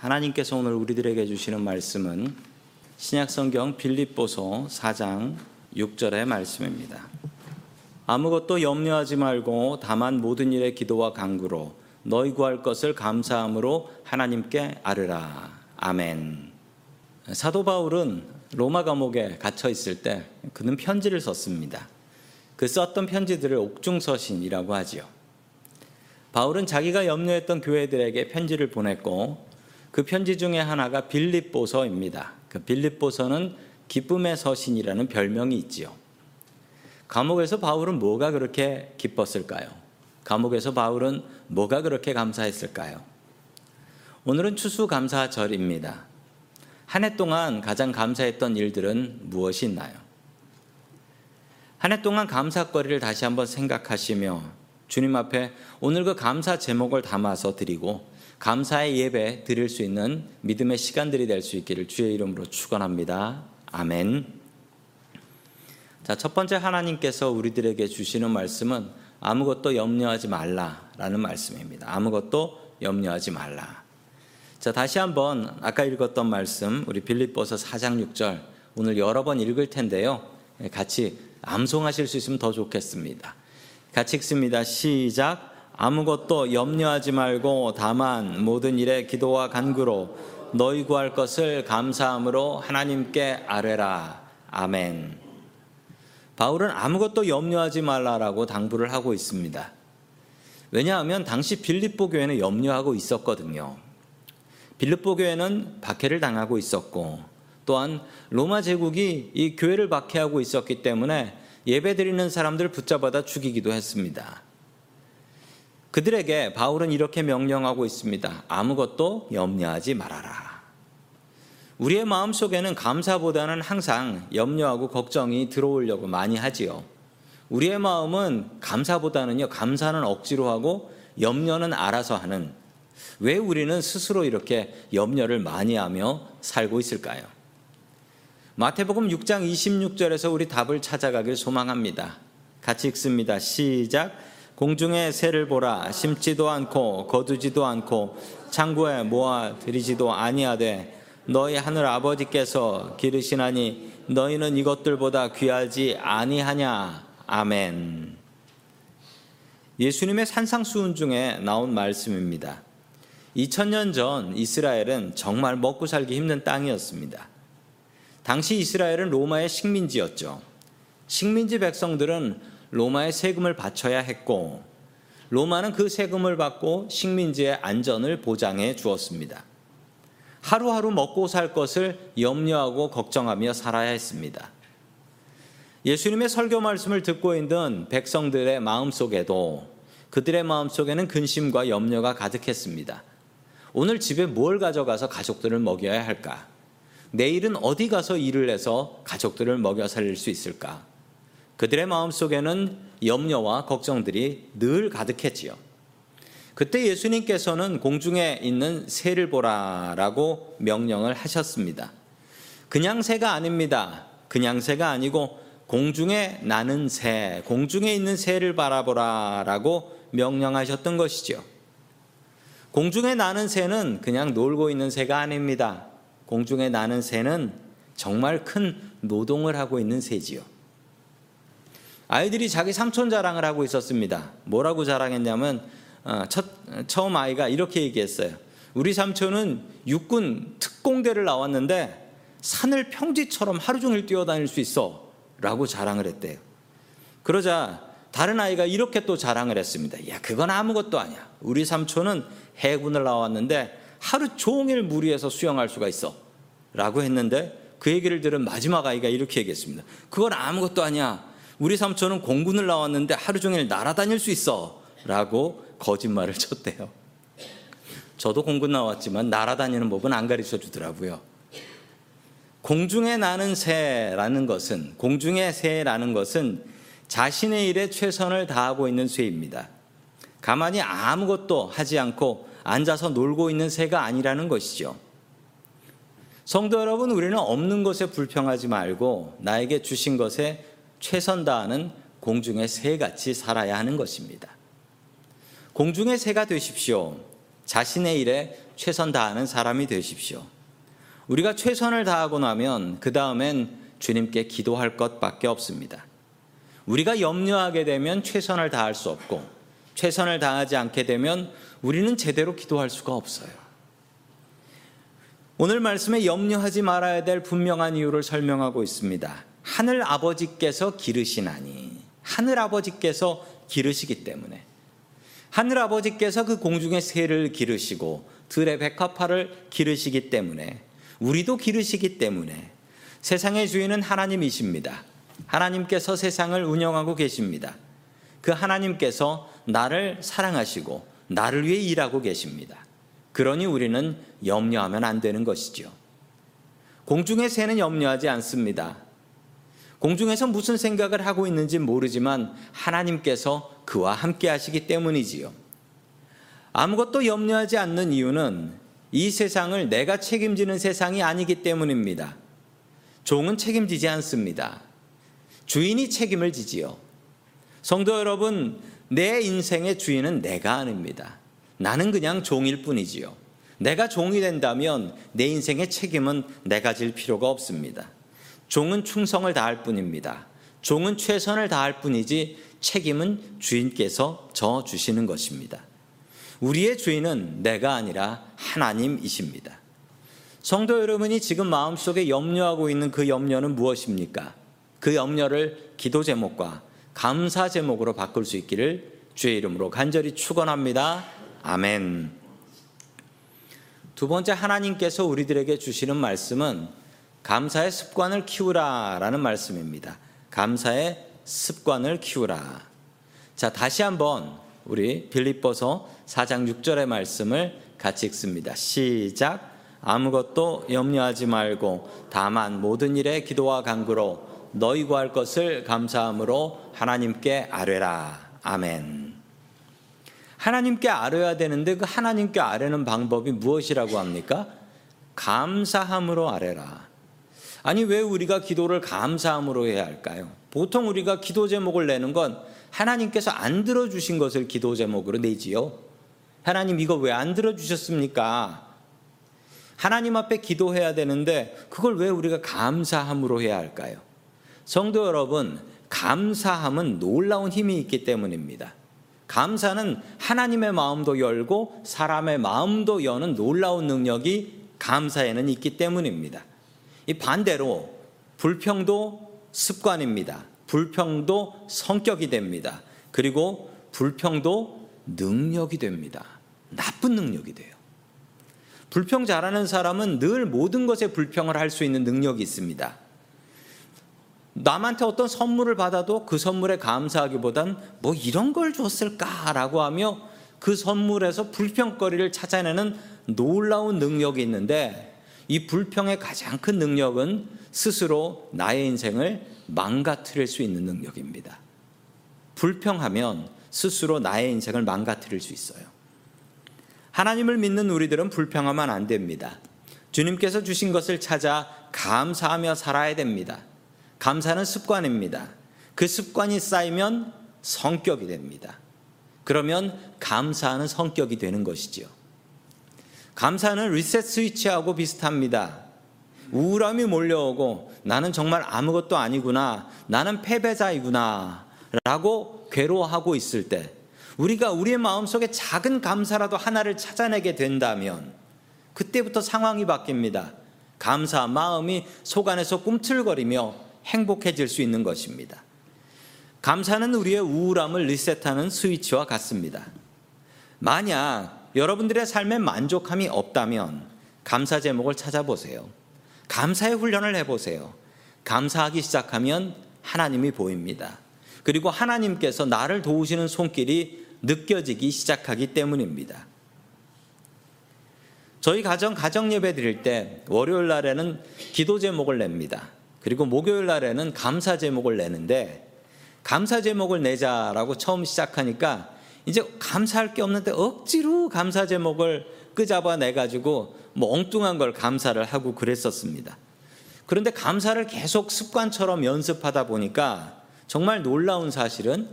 하나님께서 오늘 우리들에게 주시는 말씀은 신약성경 빌립보서 4장 6절의 말씀입니다. 아무것도 염려하지 말고 다만 모든 일에 기도와 간구로 너희 구할 것을 감사함으로 하나님께 아르라. 아멘. 사도 바울은 로마 감옥에 갇혀 있을 때 그는 편지를 썼습니다. 그 썼던 편지들을 옥중서신이라고 하지요. 바울은 자기가 염려했던 교회들에게 편지를 보냈고 그 편지 중에 하나가 빌립보서입니다. 그 빌립보서는 기쁨의 서신이라는 별명이 있지요. 감옥에서 바울은 뭐가 그렇게 기뻤을까요? 감옥에서 바울은 뭐가 그렇게 감사했을까요? 오늘은 추수감사절입니다. 한 해 동안 가장 감사했던 일들은 무엇이 있나요? 한 해 동안 감사거리를 다시 한번 생각하시며 주님 앞에 오늘 그 감사 제목을 담아서 드리고 감사의 예배 드릴 수 있는 믿음의 시간들이 될 수 있기를 주의 이름으로 축원합니다. 아멘. 자, 첫 번째 하나님께서 우리들에게 주시는 말씀은 아무것도 염려하지 말라라는 말씀입니다. 아무것도 염려하지 말라. 자, 다시 한번 아까 읽었던 말씀 우리 빌립보서 4장 6절 오늘 여러 번 읽을 텐데요. 같이 암송하실 수 있으면 더 좋겠습니다. 같이 읽습니다. 시작. 아무것도 염려하지 말고 다만 모든 일에 기도와 간구로 너희 구할 것을 감사함으로 하나님께 아뢰라. 아멘. 바울은 아무것도 염려하지 말라라고 당부를 하고 있습니다. 왜냐하면 당시 빌립보 교회는 염려하고 있었거든요. 빌립보 교회는 박해를 당하고 있었고 또한 로마 제국이 이 교회를 박해하고 있었기 때문에 예배드리는 사람들을 붙잡아다 죽이기도 했습니다. 그들에게 바울은 이렇게 명령하고 있습니다. 아무것도 염려하지 말아라. 우리의 마음 속에는 감사보다는 항상 염려하고 걱정이 들어오려고 많이 하지요. 우리의 마음은 감사보다는요, 감사는 억지로 하고 염려는 알아서 하는 왜 우리는 스스로 이렇게 염려를 많이 하며 살고 있을까요? 마태복음 6장 26절에서 우리 답을 찾아가길 소망합니다. 같이 읽습니다. 시작. 공중의 새를 보라 심지도 않고 거두지도 않고 창고에 모아 들이지도 아니하되 너희 하늘 아버지께서 기르시나니 너희는 이것들보다 귀하지 아니하냐 아멘. 예수님의 산상수훈 중에 나온 말씀입니다. 2000년 전 이스라엘은 정말 먹고 살기 힘든 땅이었습니다. 당시 이스라엘은 로마의 식민지였죠. 식민지 백성들은 로마에 세금을 바쳐야 했고 로마는 그 세금을 받고 식민지의 안전을 보장해 주었습니다. 하루하루 먹고 살 것을 염려하고 걱정하며 살아야 했습니다. 예수님의 설교 말씀을 듣고 있는 백성들의 마음속에도 그들의 마음속에는 근심과 염려가 가득했습니다. 오늘 집에 뭘 가져가서 가족들을 먹여야 할까? 내일은 어디 가서 일을 해서 가족들을 먹여 살릴 수 있을까? 그들의 마음속에는 염려와 걱정들이 늘 가득했지요. 그때 예수님께서는 공중에 있는 새를 보라라고 명령을 하셨습니다. 그냥 새가 아닙니다. 그냥 새가 아니고 공중에 나는 새, 공중에 있는 새를 바라보라라고 명령하셨던 것이죠. 공중에 나는 새는 그냥 놀고 있는 새가 아닙니다. 공중에 나는 새는 정말 큰 노동을 하고 있는 새지요. 아이들이 자기 삼촌 자랑을 하고 있었습니다. 뭐라고 자랑했냐면 어, 첫, 처음 아이가 이렇게 얘기했어요. 우리 삼촌은 육군 특공대를 나왔는데 산을 평지처럼 하루 종일 뛰어다닐 수 있어 라고 자랑을 했대요. 그러자 다른 아이가 이렇게 또 자랑을 했습니다. 야, 그건 아무것도 아니야. 우리 삼촌은 해군을 나왔는데 하루 종일 물 위에서 수영할 수가 있어. 라고 했는데 그 얘기를 들은 마지막 아이가 이렇게 얘기했습니다. 그건 아무것도 아니야. 우리 삼촌은 공군을 나왔는데 하루 종일 날아다닐 수 있어. 라고 거짓말을 쳤대요. 저도 공군 나왔지만 날아다니는 법은 안 가르쳐 주더라고요. 공중에 나는 새라는 것은, 공중의 새라는 것은 자신의 일에 최선을 다하고 있는 새입니다. 가만히 아무것도 하지 않고 앉아서 놀고 있는 새가 아니라는 것이죠. 성도 여러분, 우리는 없는 것에 불평하지 말고 나에게 주신 것에 최선 다하는 공중의 새같이 살아야 하는 것입니다. 공중의 새가 되십시오. 자신의 일에 최선 다하는 사람이 되십시오. 우리가 최선을 다하고 나면 그 다음엔 주님께 기도할 것밖에 없습니다. 우리가 염려하게 되면 최선을 다할 수 없고 최선을 다하지 않게 되면 우리는 제대로 기도할 수가 없어요. 오늘 말씀에 염려하지 말아야 될 분명한 이유를 설명하고 있습니다. 하늘 아버지께서 기르시나니 하늘 아버지께서 기르시기 때문에 하늘 아버지께서 그 공중의 새를 기르시고 들의 백합화를 기르시기 때문에 우리도 기르시기 때문에 세상의 주인은 하나님이십니다. 하나님께서 세상을 운영하고 계십니다. 그 하나님께서 나를 사랑하시고 나를 위해 일하고 계십니다. 그러니 우리는 염려하면 안 되는 것이죠. 공중의 새는 염려하지 않습니다. 공중에서 무슨 생각을 하고 있는지 모르지만 하나님께서 그와 함께 하시기 때문이지요. 아무것도 염려하지 않는 이유는 이 세상을 내가 책임지는 세상이 아니기 때문입니다. 종은 책임지지 않습니다. 주인이 책임을 지지요. 성도 여러분, 내 인생의 주인은 내가 아닙니다. 나는 그냥 종일 뿐이지요. 내가 종이 된다면 내 인생의 책임은 내가 질 필요가 없습니다. 종은 충성을 다할 뿐입니다. 종은 최선을 다할 뿐이지 책임은 주인께서 져 주시는 것입니다. 우리의 주인은 내가 아니라 하나님이십니다. 성도 여러분이 지금 마음속에 염려하고 있는 그 염려는 무엇입니까? 그 염려를 기도 제목과 감사 제목으로 바꿀 수 있기를 주의 이름으로 간절히 축원합니다. 아멘. 두 번째 하나님께서 우리들에게 주시는 말씀은 감사의 습관을 키우라라는 말씀입니다. 감사의 습관을 키우라. 자, 다시 한번 우리 빌립보서 4장 6절의 말씀을 같이 읽습니다. 시작. 아무것도 염려하지 말고 다만 모든 일에 기도와 간구로 너희 구할 것을 감사함으로 하나님께 아뢰라. 아멘. 하나님께 아뢰야 되는데 그 하나님께 아뢰는 방법이 무엇이라고 합니까? 감사함으로 아뢰라. 아니 왜 우리가 기도를 감사함으로 해야 할까요? 보통 우리가 기도 제목을 내는 건 하나님께서 안 들어주신 것을 기도 제목으로 내지요. 하나님 이거 왜 안 들어주셨습니까? 하나님 앞에 기도해야 되는데 그걸 왜 우리가 감사함으로 해야 할까요? 성도 여러분, 감사함은 놀라운 힘이 있기 때문입니다. 감사는 하나님의 마음도 열고 사람의 마음도 여는 놀라운 능력이 감사에는 있기 때문입니다. 이 반대로 불평도 습관입니다. 불평도 성격이 됩니다. 그리고 불평도 능력이 됩니다. 나쁜 능력이 돼요. 불평 잘하는 사람은 늘 모든 것에 불평을 할 수 있는 능력이 있습니다. 남한테 어떤 선물을 받아도 그 선물에 감사하기보단 뭐 이런 걸 줬을까라고 하며 그 선물에서 불평거리를 찾아내는 놀라운 능력이 있는데 이 불평의 가장 큰 능력은 스스로 나의 인생을 망가뜨릴 수 있는 능력입니다. 불평하면 스스로 나의 인생을 망가뜨릴 수 있어요. 하나님을 믿는 우리들은 불평하면 안 됩니다. 주님께서 주신 것을 찾아 감사하며 살아야 됩니다. 감사는 습관입니다. 그 습관이 쌓이면 성격이 됩니다. 그러면 감사하는 성격이 되는 것이지요. 감사는 리셋 스위치하고 비슷합니다. 우울함이 몰려오고 나는 정말 아무것도 아니구나. 나는 패배자이구나. 라고 괴로워하고 있을 때 우리가 우리의 마음속에 작은 감사라도 하나를 찾아내게 된다면 그때부터 상황이 바뀝니다. 감사 마음이 속 안에서 꿈틀거리며 행복해질 수 있는 것입니다. 감사는 우리의 우울함을 리셋하는 스위치와 같습니다. 만약 여러분들의 삶에 만족함이 없다면 감사 제목을 찾아보세요. 감사의 훈련을 해보세요. 감사하기 시작하면 하나님이 보입니다. 그리고 하나님께서 나를 도우시는 손길이 느껴지기 시작하기 때문입니다. 저희 가정 가정 예배 드릴 때 월요일 날에는 기도 제목을 냅니다. 그리고 목요일 날에는 감사 제목을 내는데 감사 제목을 내자라고 처음 시작하니까 이제 감사할 게 없는데 억지로 감사 제목을 끄잡아 내 가지고 뭐 엉뚱한 걸 감사를 하고 그랬었습니다. 그런데 감사를 계속 습관처럼 연습하다 보니까 정말 놀라운 사실은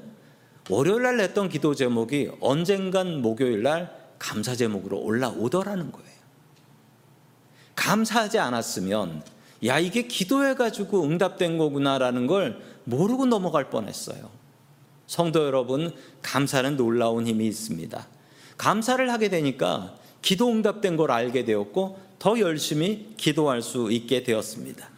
월요일 날 냈던 기도 제목이 언젠간 목요일 날 감사 제목으로 올라오더라는 거예요. 감사하지 않았으면 야 이게 기도해 가지고 응답된 거구나라는 걸 모르고 넘어갈 뻔했어요. 성도 여러분 감사는 놀라운 힘이 있습니다. 감사를 하게 되니까 기도 응답된 걸 알게 되었고 더 열심히 기도할 수 있게 되었습니다.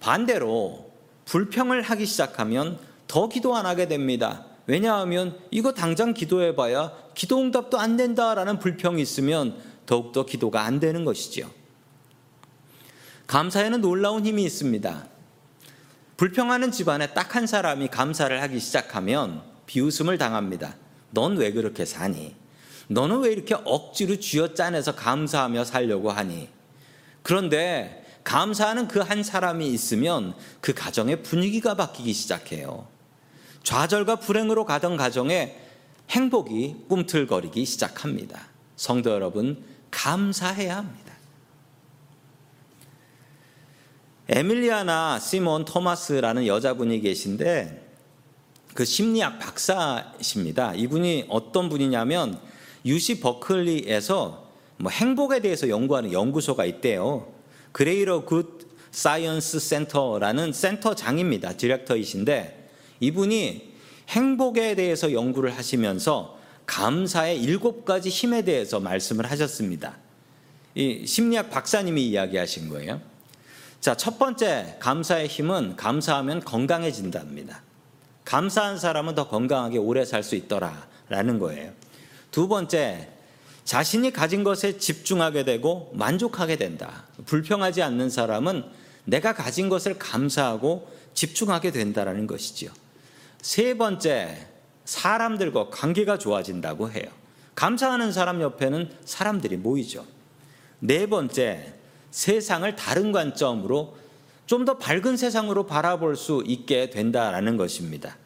반대로 불평을 하기 시작하면 더 기도 안 하게 됩니다. 왜냐하면 이거 당장 기도해 봐야 기도 응답도 안 된다라는 불평이 있으면 더욱더 기도가 안 되는 것이죠. 감사에는 놀라운 힘이 있습니다. 불평하는 집안에 딱 한 사람이 감사를 하기 시작하면 비웃음을 당합니다. 넌 왜 그렇게 사니? 너는 왜 이렇게 억지로 쥐어 짜내서 감사하며 살려고 하니? 그런데 감사하는 그 한 사람이 있으면 그 가정의 분위기가 바뀌기 시작해요. 좌절과 불행으로 가던 가정에 행복이 꿈틀거리기 시작합니다. 성도 여러분, 감사해야 합니다. 에밀리아나 시몬 토마스라는 여자분이 계신데 그 심리학 박사십니다. 이분이 어떤 분이냐면 UC 버클리에서 뭐 행복에 대해서 연구하는 연구소가 있대요. Greater Good Science Center라는 센터장입니다. 디렉터이신데 이분이 행복에 대해서 연구를 하시면서 감사의 일곱 가지 힘에 대해서 말씀을 하셨습니다. 이 심리학 박사님이 이야기하신 거예요. 자, 첫 번째 감사의 힘은 감사하면 건강해진답니다. 감사한 사람은 더 건강하게 오래 살 수 있더라라는 거예요. 두 번째, 자신이 가진 것에 집중하게 되고 만족하게 된다. 불평하지 않는 사람은 내가 가진 것을 감사하고 집중하게 된다라는 것이지요. 세 번째, 사람들과 관계가 좋아진다고 해요. 감사하는 사람 옆에는 사람들이 모이죠. 네 번째, 세상을 다른 관점으로 좀 더 밝은 세상으로 바라볼 수 있게 된다라는 것입니다.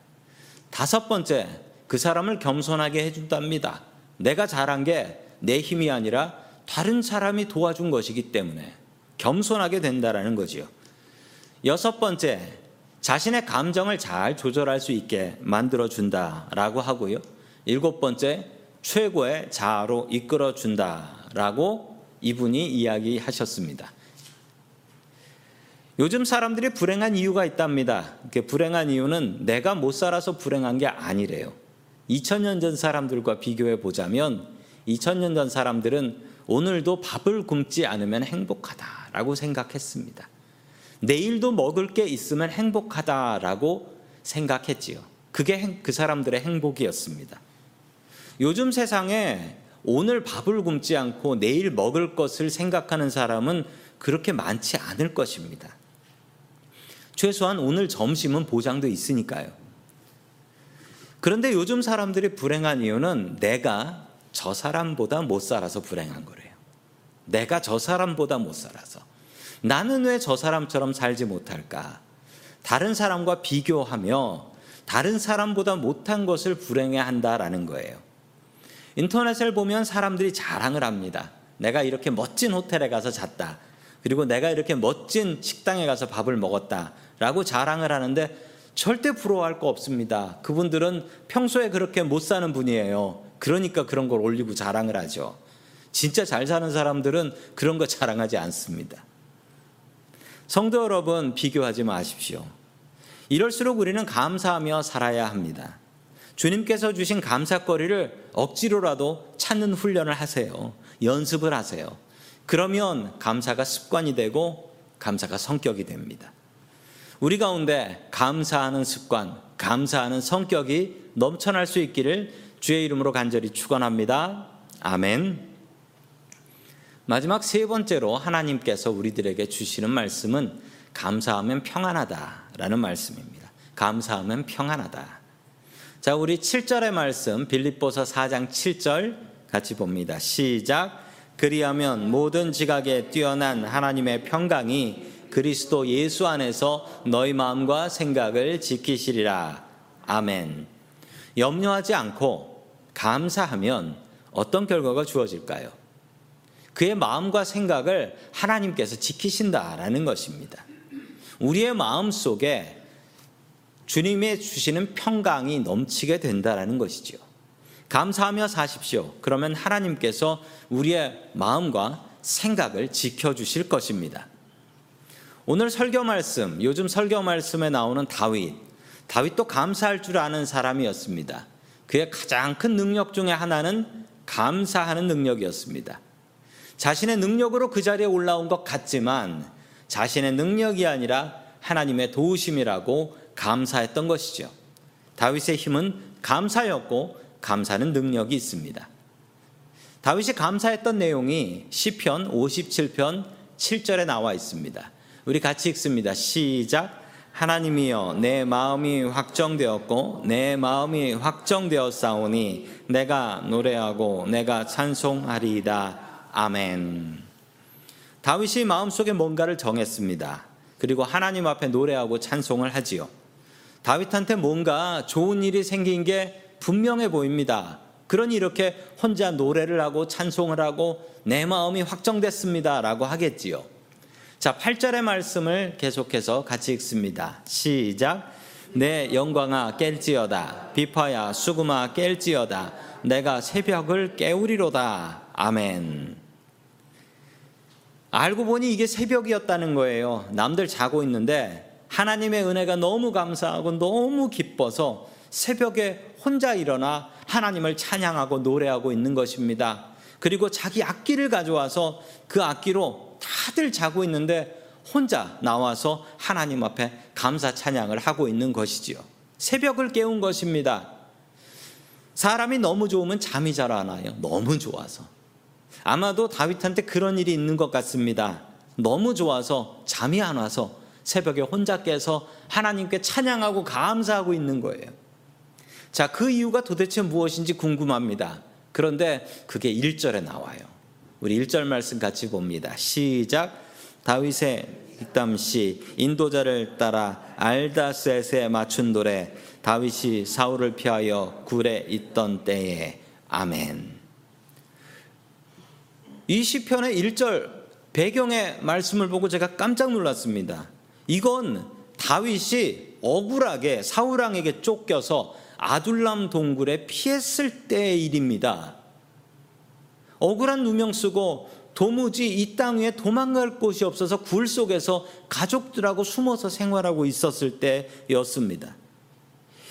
다섯 번째, 그 사람을 겸손하게 해준답니다. 내가 잘한 게 내 힘이 아니라 다른 사람이 도와준 것이기 때문에 겸손하게 된다라는 거지요. 여섯 번째, 자신의 감정을 잘 조절할 수 있게 만들어 준다라고 하고요. 일곱 번째, 최고의 자아로 이끌어 준다라고 이분이 이야기하셨습니다. 요즘 사람들이 불행한 이유가 있답니다. 불행한 이유는 내가 못 살아서 불행한 게 아니래요. 2000년 전 사람들과 비교해 보자면 2000년 전 사람들은 오늘도 밥을 굶지 않으면 행복하다라고 생각했습니다. 내일도 먹을 게 있으면 행복하다라고 생각했지요. 그게 그 사람들의 행복이었습니다. 요즘 세상에 오늘 밥을 굶지 않고 내일 먹을 것을 생각하는 사람은 그렇게 많지 않을 것입니다. 최소한 오늘 점심은 보장돼 있으니까요. 그런데 요즘 사람들이 불행한 이유는 내가 저 사람보다 못 살아서 불행한 거래요. 내가 저 사람보다 못 살아서. 나는 왜 저 사람처럼 살지 못할까? 다른 사람과 비교하며 다른 사람보다 못한 것을 불행해 한다라는 거예요. 인터넷을 보면 사람들이 자랑을 합니다. 내가 이렇게 멋진 호텔에 가서 잤다. 그리고 내가 이렇게 멋진 식당에 가서 밥을 먹었다. 라고 자랑을 하는데 절대 부러워할 거 없습니다. 그분들은 평소에 그렇게 못 사는 분이에요. 그러니까 그런 걸 올리고 자랑을 하죠. 진짜 잘 사는 사람들은 그런 거 자랑하지 않습니다. 성도 여러분, 비교하지 마십시오. 이럴수록 우리는 감사하며 살아야 합니다. 주님께서 주신 감사거리를 억지로라도 찾는 훈련을 하세요. 연습을 하세요. 그러면 감사가 습관이 되고 감사가 성격이 됩니다. 우리 가운데 감사하는 습관, 감사하는 성격이 넘쳐날 수 있기를 주의 이름으로 간절히 축원합니다. 아멘. 마지막 세 번째로 하나님께서 우리들에게 주시는 말씀은 감사하면 평안하다라는 말씀입니다. 감사하면 평안하다. 자, 우리 7절의 말씀 빌립보서 4장 7절 같이 봅니다. 시작. 그리하면 모든 지각에 뛰어난 하나님의 평강이 그리스도 예수 안에서 너희 마음과 생각을 지키시리라. 아멘. 염려하지 않고 감사하면 어떤 결과가 주어질까요? 그의 마음과 생각을 하나님께서 지키신다라는 것입니다. 우리의 마음 속에 주님의 주시는 평강이 넘치게 된다라는 것이지요. 감사하며 사십시오. 그러면 하나님께서 우리의 마음과 생각을 지켜주실 것입니다. 오늘 설교 말씀, 요즘 설교 말씀에 나오는 다윗. 다윗도 감사할 줄 아는 사람이었습니다. 그의 가장 큰 능력 중에 하나는 감사하는 능력이었습니다. 자신의 능력으로 그 자리에 올라온 것 같지만 자신의 능력이 아니라 하나님의 도우심이라고 감사했던 것이죠. 다윗의 힘은 감사였고 감사는 능력이 있습니다. 다윗이 감사했던 내용이 시편 57편 7절에 나와 있습니다. 우리 같이 읽습니다. 시작. 하나님이여 내 마음이 확정되었고 내 마음이 확정되었사오니 내가 노래하고 내가 찬송하리이다. 아멘. 다윗이 마음속에 뭔가를 정했습니다. 그리고 하나님 앞에 노래하고 찬송을 하지요. 다윗한테 뭔가 좋은 일이 생긴 게 분명해 보입니다. 그러니 이렇게 혼자 노래를 하고 찬송을 하고 내 마음이 확정됐습니다. 라고 하겠지요. 자, 8절의 말씀을 계속해서 같이 읽습니다. 시작. 내 영광아 깰지어다. 비파야 수구마 깰지어다. 내가 새벽을 깨우리로다. 아멘. 알고 보니 이게 새벽이었다는 거예요. 남들 자고 있는데 하나님의 은혜가 너무 감사하고 너무 기뻐서 새벽에 혼자 일어나 하나님을 찬양하고 노래하고 있는 것입니다. 그리고 자기 악기를 가져와서 그 악기로 다들 자고 있는데 혼자 나와서 하나님 앞에 감사 찬양을 하고 있는 것이지요. 새벽을 깨운 것입니다. 사람이 너무 좋으면 잠이 잘 안 와요. 너무 좋아서. 아마도 다윗한테 그런 일이 있는 것 같습니다. 너무 좋아서 잠이 안 와서 새벽에 혼자 깨서 하나님께 찬양하고 감사하고 있는 거예요. 자, 그 이유가 도대체 무엇인지 궁금합니다. 그런데 그게 1절에 나와요. 우리 1절 말씀 같이 봅니다. 시작. 다윗의 뒷담시 인도자를 따라 알다셋에 맞춘 노래 다윗이 사울을 피하여 굴에 있던 때에 아멘. 이 시편의 1절 배경의 말씀을 보고 제가 깜짝 놀랐습니다. 이건 다윗이 억울하게 사울왕에게 쫓겨서 아둘람 동굴에 피했을 때의 일입니다. 억울한 누명 쓰고 도무지 이 땅 위에 도망갈 곳이 없어서 굴 속에서 가족들하고 숨어서 생활하고 있었을 때였습니다.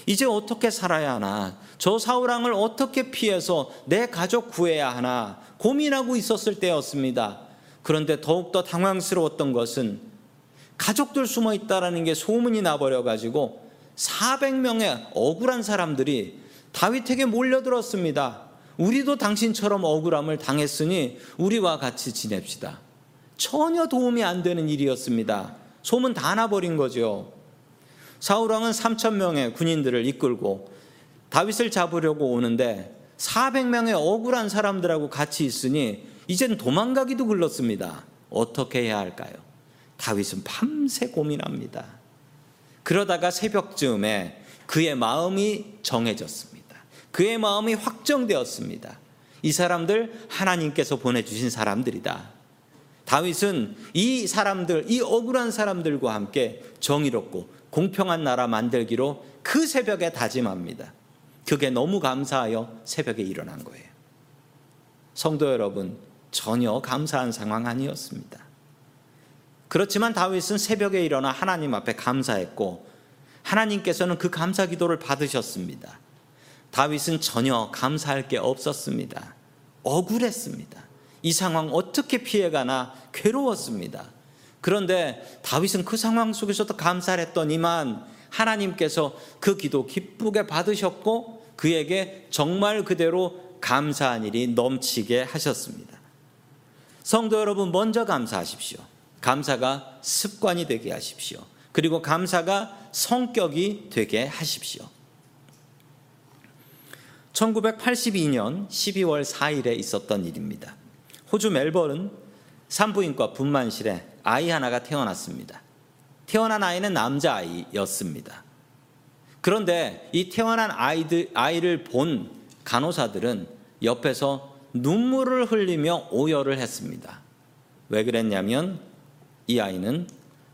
이제 어떻게 살아야 하나? 저 사울왕을 어떻게 피해서 내 가족 구해야 하나? 고민하고 있었을 때였습니다. 그런데 더욱더 당황스러웠던 것은 가족들 숨어 있다라는 게 소문이 나버려 가지고 400명의 억울한 사람들이 다윗에게 몰려들었습니다. 우리도 당신처럼 억울함을 당했으니 우리와 같이 지냅시다. 전혀 도움이 안 되는 일이었습니다. 소문 다 나버린 거죠. 사울왕은 3천 명의 군인들을 이끌고 다윗을 잡으려고 오는데 400명의 억울한 사람들하고 같이 있으니 이젠 도망가기도 글렀습니다. 어떻게 해야 할까요? 다윗은 밤새 고민합니다. 그러다가 새벽쯤에 그의 마음이 정해졌습니다. 그의 마음이 확정되었습니다. 이 사람들 하나님께서 보내주신 사람들이다. 다윗은 이 사람들, 이 억울한 사람들과 함께 정의롭고 공평한 나라 만들기로 그 새벽에 다짐합니다. 그게 너무 감사하여 새벽에 일어난 거예요. 성도 여러분, 전혀 감사한 상황 아니었습니다. 그렇지만 다윗은 새벽에 일어나 하나님 앞에 감사했고 하나님께서는 그 감사 기도를 받으셨습니다. 다윗은 전혀 감사할 게 없었습니다. 억울했습니다. 이 상황 어떻게 피해가나 괴로웠습니다. 그런데 다윗은 그 상황 속에서도 감사를 했더니만 하나님께서 그 기도 기쁘게 받으셨고 그에게 정말 그대로 감사한 일이 넘치게 하셨습니다. 성도 여러분, 먼저 감사하십시오. 감사가 습관이 되게 하십시오. 그리고 감사가 성격이 되게 하십시오. 1982년 12월 4일에 있었던 일입니다. 호주 멜버른 산부인과 분만실에 아이 하나가 태어났습니다. 태어난 아이는 남자아이였습니다. 그런데 이 태어난 아이들, 아이를 본 간호사들은 옆에서 눈물을 흘리며 오열을 했습니다. 왜 그랬냐면 이 아이는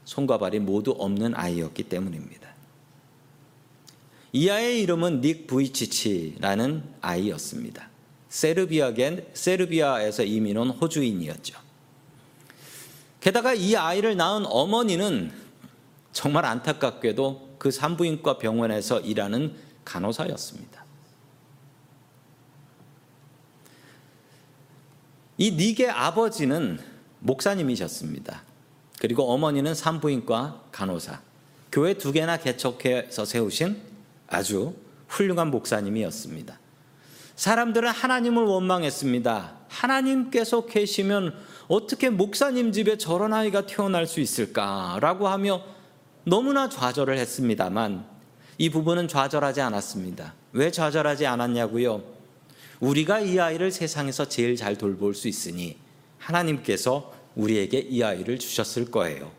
손과 발이 모두 없는 아이였기 때문입니다. 이 아이의 이름은 닉 부이치치라는 아이였습니다. 세르비아겐 세르비아에서 이민 온 호주인이었죠. 게다가 이 아이를 낳은 어머니는 정말 안타깝게도 그 산부인과 병원에서 일하는 간호사였습니다. 이 닉의 아버지는 목사님이셨습니다. 그리고 어머니는 산부인과 간호사, 교회 두 개나 개척해서 세우신 아주 훌륭한 목사님이었습니다. 사람들은 하나님을 원망했습니다. 하나님께서 계시면 어떻게 목사님 집에 저런 아이가 태어날 수 있을까라고 하며 너무나 좌절을 했습니다만 이 부분은 좌절하지 않았습니다. 왜 좌절하지 않았냐고요? 우리가 이 아이를 세상에서 제일 잘 돌볼 수 있으니 하나님께서 우리에게 이 아이를 주셨을 거예요.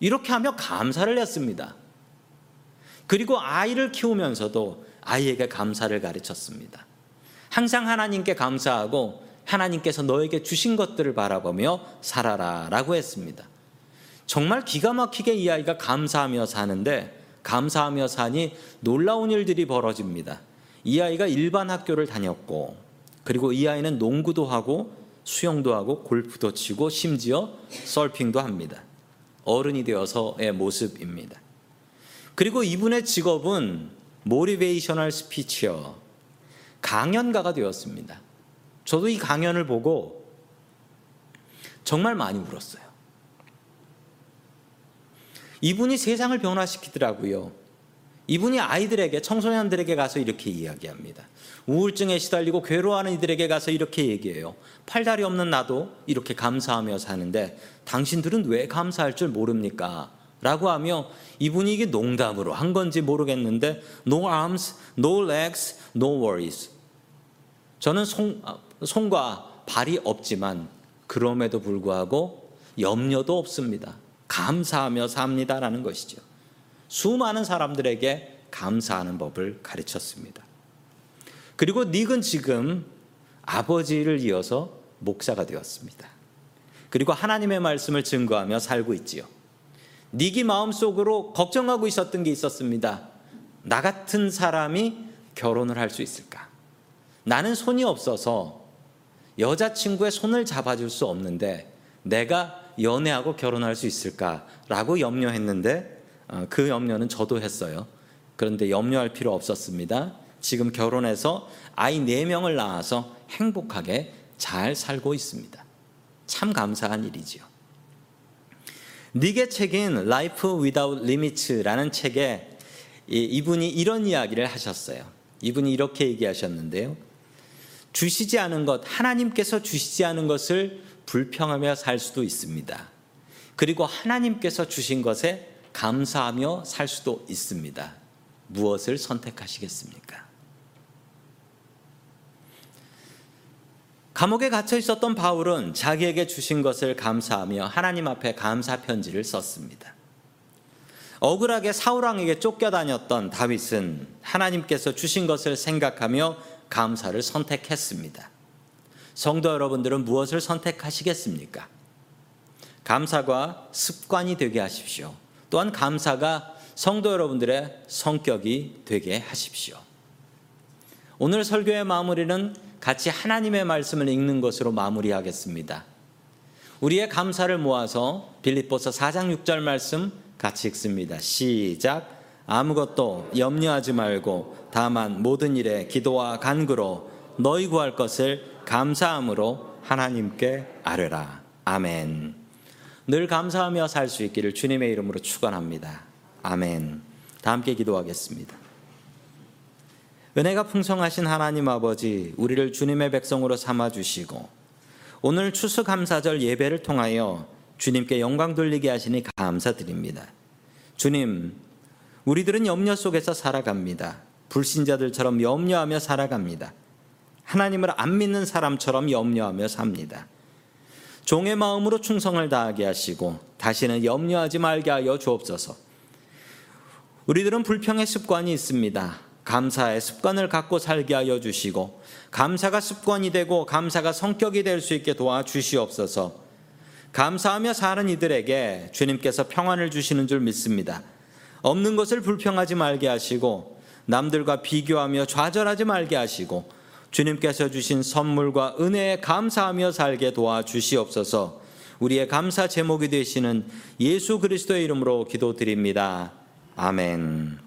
이렇게 하며 감사를 했습니다. 그리고 아이를 키우면서도 아이에게 감사를 가르쳤습니다. 항상 하나님께 감사하고 하나님께서 너에게 주신 것들을 바라보며 살아라 라고 했습니다. 정말 기가 막히게 이 아이가 감사하며 사는데 감사하며 사니 놀라운 일들이 벌어집니다. 이 아이가 일반 학교를 다녔고 그리고 이 아이는 농구도 하고 수영도 하고 골프도 치고 심지어 서핑도 합니다. 어른이 되어서의 모습입니다. 그리고 이분의 직업은 모리베이셔널 스피치어 강연가가 되었습니다. 저도 이 강연을 보고 정말 많이 울었어요. 이분이 세상을 변화시키더라고요. 이분이 아이들에게 청소년들에게 가서 이렇게 이야기합니다. 우울증에 시달리고 괴로워하는 이들에게 가서 이렇게 얘기해요. 팔다리 없는 나도 이렇게 감사하며 사는데 당신들은 왜 감사할 줄 모릅니까? 라고 하며 이분이 이게 농담으로 한 건지 모르겠는데 no arms, no legs, no worries. 저는 손, 손과 발이 없지만 그럼에도 불구하고 염려도 없습니다. 감사하며 삽니다라는 것이죠. 수많은 사람들에게 감사하는 법을 가르쳤습니다. 그리고 닉은 지금 아버지를 이어서 목사가 되었습니다. 그리고 하나님의 말씀을 증거하며 살고 있지요. 닉이 마음속으로 걱정하고 있었던 게 있었습니다. 나 같은 사람이 결혼을 할 수 있을까? 나는 손이 없어서 여자친구의 손을 잡아줄 수 없는데 내가 연애하고 결혼할 수 있을까 라고 염려했는데 어, 그 염려는 저도 했어요. 그런데 염려할 필요 없었습니다. 지금 결혼해서 아이 4명을 낳아서 행복하게 잘 살고 있습니다. 참 감사한 일이지요. 닉의 책인 Life Without Limits라는 책에 이분이 이런 이야기를 하셨어요. 이분이 이렇게 얘기하셨는데요. 주시지 않은 것, 하나님께서 주시지 않은 것을 불평하며 살 수도 있습니다. 그리고 하나님께서 주신 것에 감사하며 살 수도 있습니다. 무엇을 선택하시겠습니까? 감옥에 갇혀 있었던 바울은 자기에게 주신 것을 감사하며 하나님 앞에 감사 편지를 썼습니다. 억울하게 사울왕에게 쫓겨다녔던 다윗은 하나님께서 주신 것을 생각하며 감사를 선택했습니다. 성도 여러분들은 무엇을 선택하시겠습니까? 감사가 습관이 되게 하십시오. 또한 감사가 성도 여러분들의 성격이 되게 하십시오. 오늘 설교의 마무리는 같이 하나님의 말씀을 읽는 것으로 마무리하겠습니다. 우리의 감사를 모아서 빌립보서 4장 6절 말씀 같이 읽습니다. 시작. 아무것도 염려하지 말고 다만 모든 일에 기도와 간구로 너희 구할 것을 감사함으로 하나님께 아뢰라. 아멘. 늘 감사하며 살 수 있기를 주님의 이름으로 축원합니다. 아멘. 다 함께 기도하겠습니다. 은혜가 풍성하신 하나님 아버지, 우리를 주님의 백성으로 삼아 주시고 오늘 추수감사절 예배를 통하여 주님께 영광 돌리게 하시니 감사드립니다. 주님, 우리들은 염려 속에서 살아갑니다. 불신자들처럼 염려하며 살아갑니다. 하나님을 안 믿는 사람처럼 염려하며 삽니다. 종의 마음으로 충성을 다하게 하시고 다시는 염려하지 말게 하여 주옵소서. 우리들은 불평의 습관이 있습니다. 감사의 습관을 갖고 살게 하여 주시고 감사가 습관이 되고 감사가 성격이 될 수 있게 도와 주시옵소서. 감사하며 사는 이들에게 주님께서 평안을 주시는 줄 믿습니다. 없는 것을 불평하지 말게 하시고 남들과 비교하며 좌절하지 말게 하시고 주님께서 주신 선물과 은혜에 감사하며 살게 도와 주시옵소서. 우리의 감사 제목이 되시는 예수 그리스도의 이름으로 기도드립니다. 아멘.